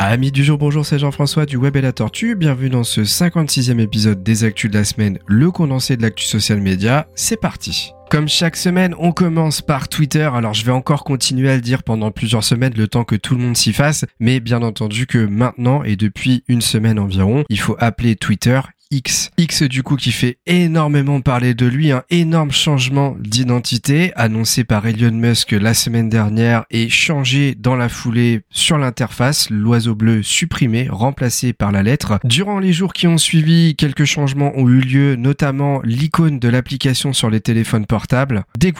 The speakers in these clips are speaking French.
Amis du jour, bonjour, c'est Jean-François du Web et la Tortue. Bienvenue dans ce 56e épisode des Actus de la semaine, le condensé de l'actu social média. C'est parti. Comme chaque semaine, on commence par Twitter. Alors je vais encore continuer à le dire pendant plusieurs semaines, le temps que tout le monde s'y fasse. Mais bien entendu que maintenant et depuis une semaine environ, il faut appeler Twitter X. X du coup qui fait énormément parler de lui, un énorme changement d'identité annoncé par Elon Musk la semaine dernière et changé dans la foulée sur l'interface, l'oiseau bleu supprimé, remplacé par la lettre. Durant les jours qui ont suivi, quelques changements ont eu lieu, notamment l'icône de l'application sur les téléphones portables. Dès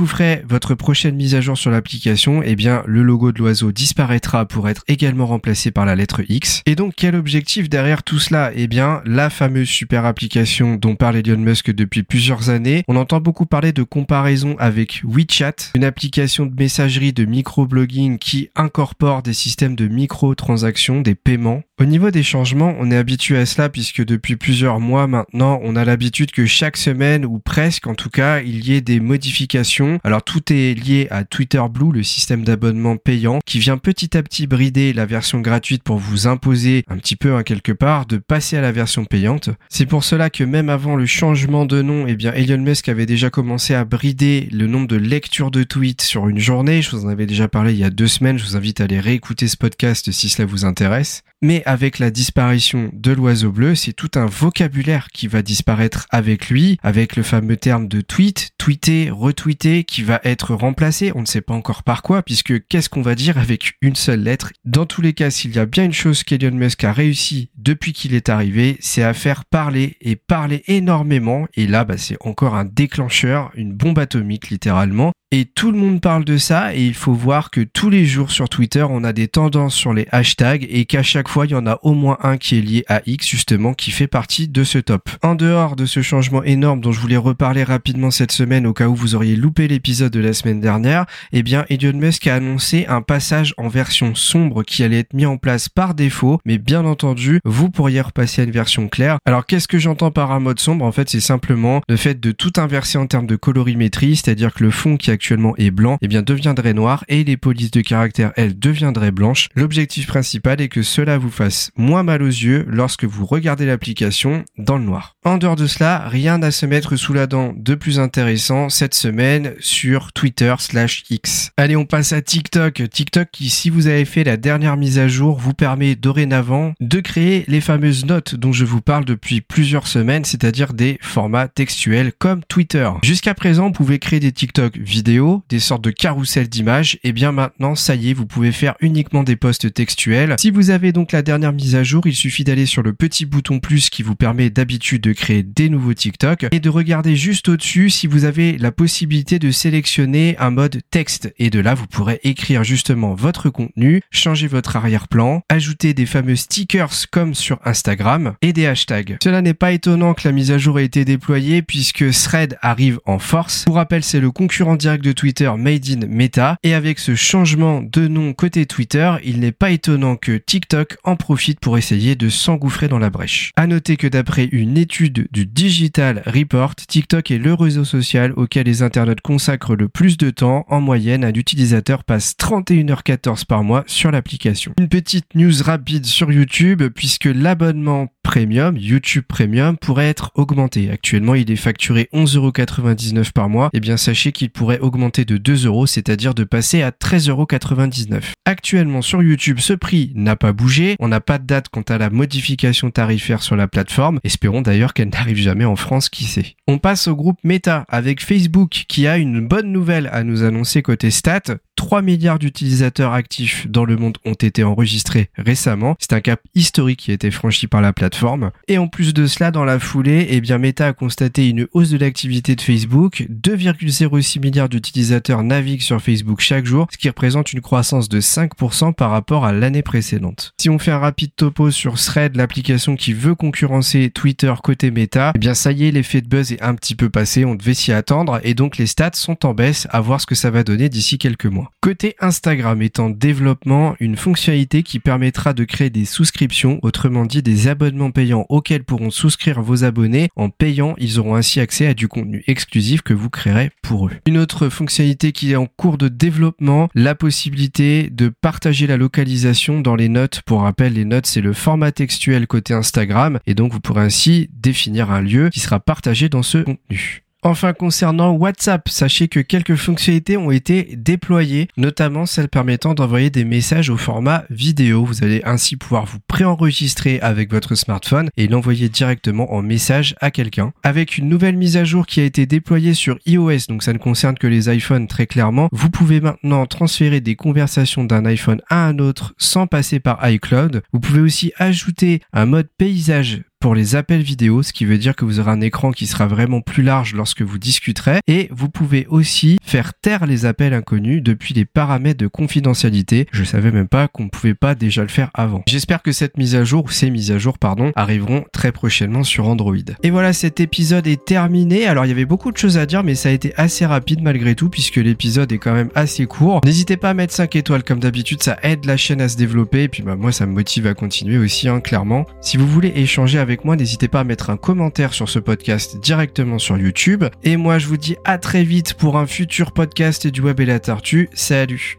votre prochaine mise à jour sur l'application, eh bien le logo de l'oiseau disparaîtra pour être également remplacé par la lettre X. Et donc quel objectif derrière tout cela? Eh bien la fameuse super application dont parle Elon Musk depuis plusieurs années. On entend beaucoup parler de comparaison avec WeChat, une application de messagerie de microblogging qui incorpore des systèmes de micro-transactions, des paiements. Au niveau des changements, on est habitué à cela puisque depuis plusieurs mois maintenant, on a l'habitude que chaque semaine ou presque en tout cas, il y ait des modifications. Alors tout est lié à Twitter Blue, le système d'abonnement payant qui vient petit à petit brider la version gratuite pour vous imposer un petit peu hein, quelque part de passer à la version payante. C'est pour cela que même avant le changement de nom, eh bien Elon Musk avait déjà commencé à brider le nombre de lectures de tweets sur une journée. Je vous en avais déjà parlé il y a deux semaines. Je vous invite à aller réécouter ce podcast si cela vous intéresse. Mais avec la disparition de l'oiseau bleu, c'est tout un vocabulaire qui va disparaître avec lui, avec le fameux terme de tweet, tweeter, retweeter, qui va être remplacé. On ne sait pas encore par quoi, puisque qu'est-ce qu'on va dire avec une seule lettre? Dans tous les cas, s'il y a bien une chose qu'Elon Musk a réussi depuis qu'il est arrivé, c'est à faire parler et parler énormément. Et là, bah, c'est encore un déclencheur, une bombe atomique littéralement. Et tout le monde parle de ça et il faut voir que tous les jours sur Twitter, on a des tendances sur les hashtags et qu'à chaque fois, il y en a au moins un qui est lié à X justement qui fait partie de ce top. En dehors de ce changement énorme dont je voulais reparler rapidement cette semaine au cas où vous auriez loupé l'épisode de la semaine dernière, eh bien Elon Musk a annoncé un passage en version sombre qui allait être mis en place par défaut, mais bien entendu, vous pourriez repasser à une version claire. Alors qu'est-ce que j'entends par un mode sombre? En fait, c'est simplement le fait de tout inverser en termes de colorimétrie, c'est-à-dire que le fond qui a actuellement est blanc, eh bien deviendrait noir et les polices de caractère, elles, deviendraient blanches. L'objectif principal est que cela vous fasse moins mal aux yeux lorsque vous regardez l'application dans le noir. En dehors de cela, rien à se mettre sous la dent de plus intéressant cette semaine sur Twitter slash X. Allez, on passe à TikTok. TikTok qui, si vous avez fait la dernière mise à jour, vous permet dorénavant de créer les fameuses notes dont je vous parle depuis plusieurs semaines, c'est-à-dire des formats textuels comme Twitter. Jusqu'à présent, vous pouvez créer des TikTok vidéo des sortes de carrousels d'images, et eh bien maintenant, ça y est, vous pouvez faire uniquement des posts textuels. Si vous avez donc la dernière mise à jour, il suffit d'aller sur le petit bouton plus qui vous permet d'habitude de créer des nouveaux TikTok et de regarder juste au-dessus si vous avez la possibilité de sélectionner un mode texte. Et de là, vous pourrez écrire justement votre contenu, changer votre arrière-plan, ajouter des fameux stickers comme sur Instagram et des hashtags. Cela n'est pas étonnant que la mise à jour ait été déployée puisque Thread arrive en force. Pour rappel, c'est le concurrent direct de Twitter Made in Meta. Et avec ce changement de nom côté Twitter, il n'est pas étonnant que TikTok en profite pour essayer de s'engouffrer dans la brèche. À noter que d'après une étude du Digital Report, TikTok est le réseau social auquel les internautes consacrent le plus de temps. En moyenne, un utilisateur passe 31h14 par mois sur l'application. Une petite news rapide sur YouTube puisque l'abonnement Premium, YouTube Premium, pourrait être augmenté. Actuellement, il est facturé 11,99€ par mois. Eh bien, sachez qu'il pourrait augmenter de 2 euros, c'est-à-dire de passer à 13,99€. Actuellement, sur YouTube, ce prix n'a pas bougé. On n'a pas de date quant à la modification tarifaire sur la plateforme. Espérons d'ailleurs qu'elle n'arrive jamais en France, qui sait. On passe au groupe Meta avec Facebook qui a une bonne nouvelle à nous annoncer côté stats. 3 milliards d'utilisateurs actifs dans le monde ont été enregistrés récemment. C'est un cap historique qui a été franchi par la plateforme. Et en plus de cela, dans la foulée, eh bien Meta a constaté une hausse de l'activité de Facebook. 2,06 milliards d'utilisateurs naviguent sur Facebook chaque jour, ce qui représente une croissance de 5% par rapport à l'année précédente. Si on fait un rapide topo sur Thread, l'application qui veut concurrencer Twitter côté Meta, eh bien ça y est, l'effet de buzz est un petit peu passé, on devait s'y attendre et donc les stats sont en baisse, à voir ce que ça va donner d'ici quelques mois. Côté Instagram est en développement une fonctionnalité qui permettra de créer des souscriptions, autrement dit des abonnements payants auxquels pourront souscrire vos abonnés. En payant, ils auront ainsi accès à du contenu exclusif que vous créerez pour eux. Une autre fonctionnalité qui est en cours de développement, la possibilité de partager la localisation dans les notes. Pour rappel, les notes c'est le format textuel côté Instagram et donc vous pourrez ainsi définir un lieu qui sera partagé dans ce contenu. Enfin, concernant WhatsApp, sachez que quelques fonctionnalités ont été déployées, notamment celle permettant d'envoyer des messages au format vidéo. Vous allez ainsi pouvoir vous préenregistrer avec votre smartphone et l'envoyer directement en message à quelqu'un. Avec une nouvelle mise à jour qui a été déployée sur iOS, donc ça ne concerne que les iPhones très clairement, vous pouvez maintenant transférer des conversations d'un iPhone à un autre sans passer par iCloud. Vous pouvez aussi ajouter un mode paysage pour les appels vidéo, ce qui veut dire que vous aurez un écran qui sera vraiment plus large lorsque vous discuterez et vous pouvez aussi faire taire les appels inconnus depuis les paramètres de confidentialité. Je savais même pas qu'on pouvait pas déjà le faire avant. J'espère que cette mise à jour ou ces mises à jour pardon arriveront très prochainement sur Android. Et voilà, cet épisode est terminé. Alors il y avait beaucoup de choses à dire mais ça a été assez rapide malgré tout puisque l'épisode est quand même assez court. N'hésitez pas à mettre 5 étoiles comme d'habitude, ça aide la chaîne à se développer et puis bah moi ça me motive à continuer aussi hein, clairement. Si vous voulez échanger avec avec moi, n'hésitez pas à mettre un commentaire sur ce podcast directement sur YouTube. Et moi, je vous dis à très vite pour un futur podcast du Web et la Tortue. Salut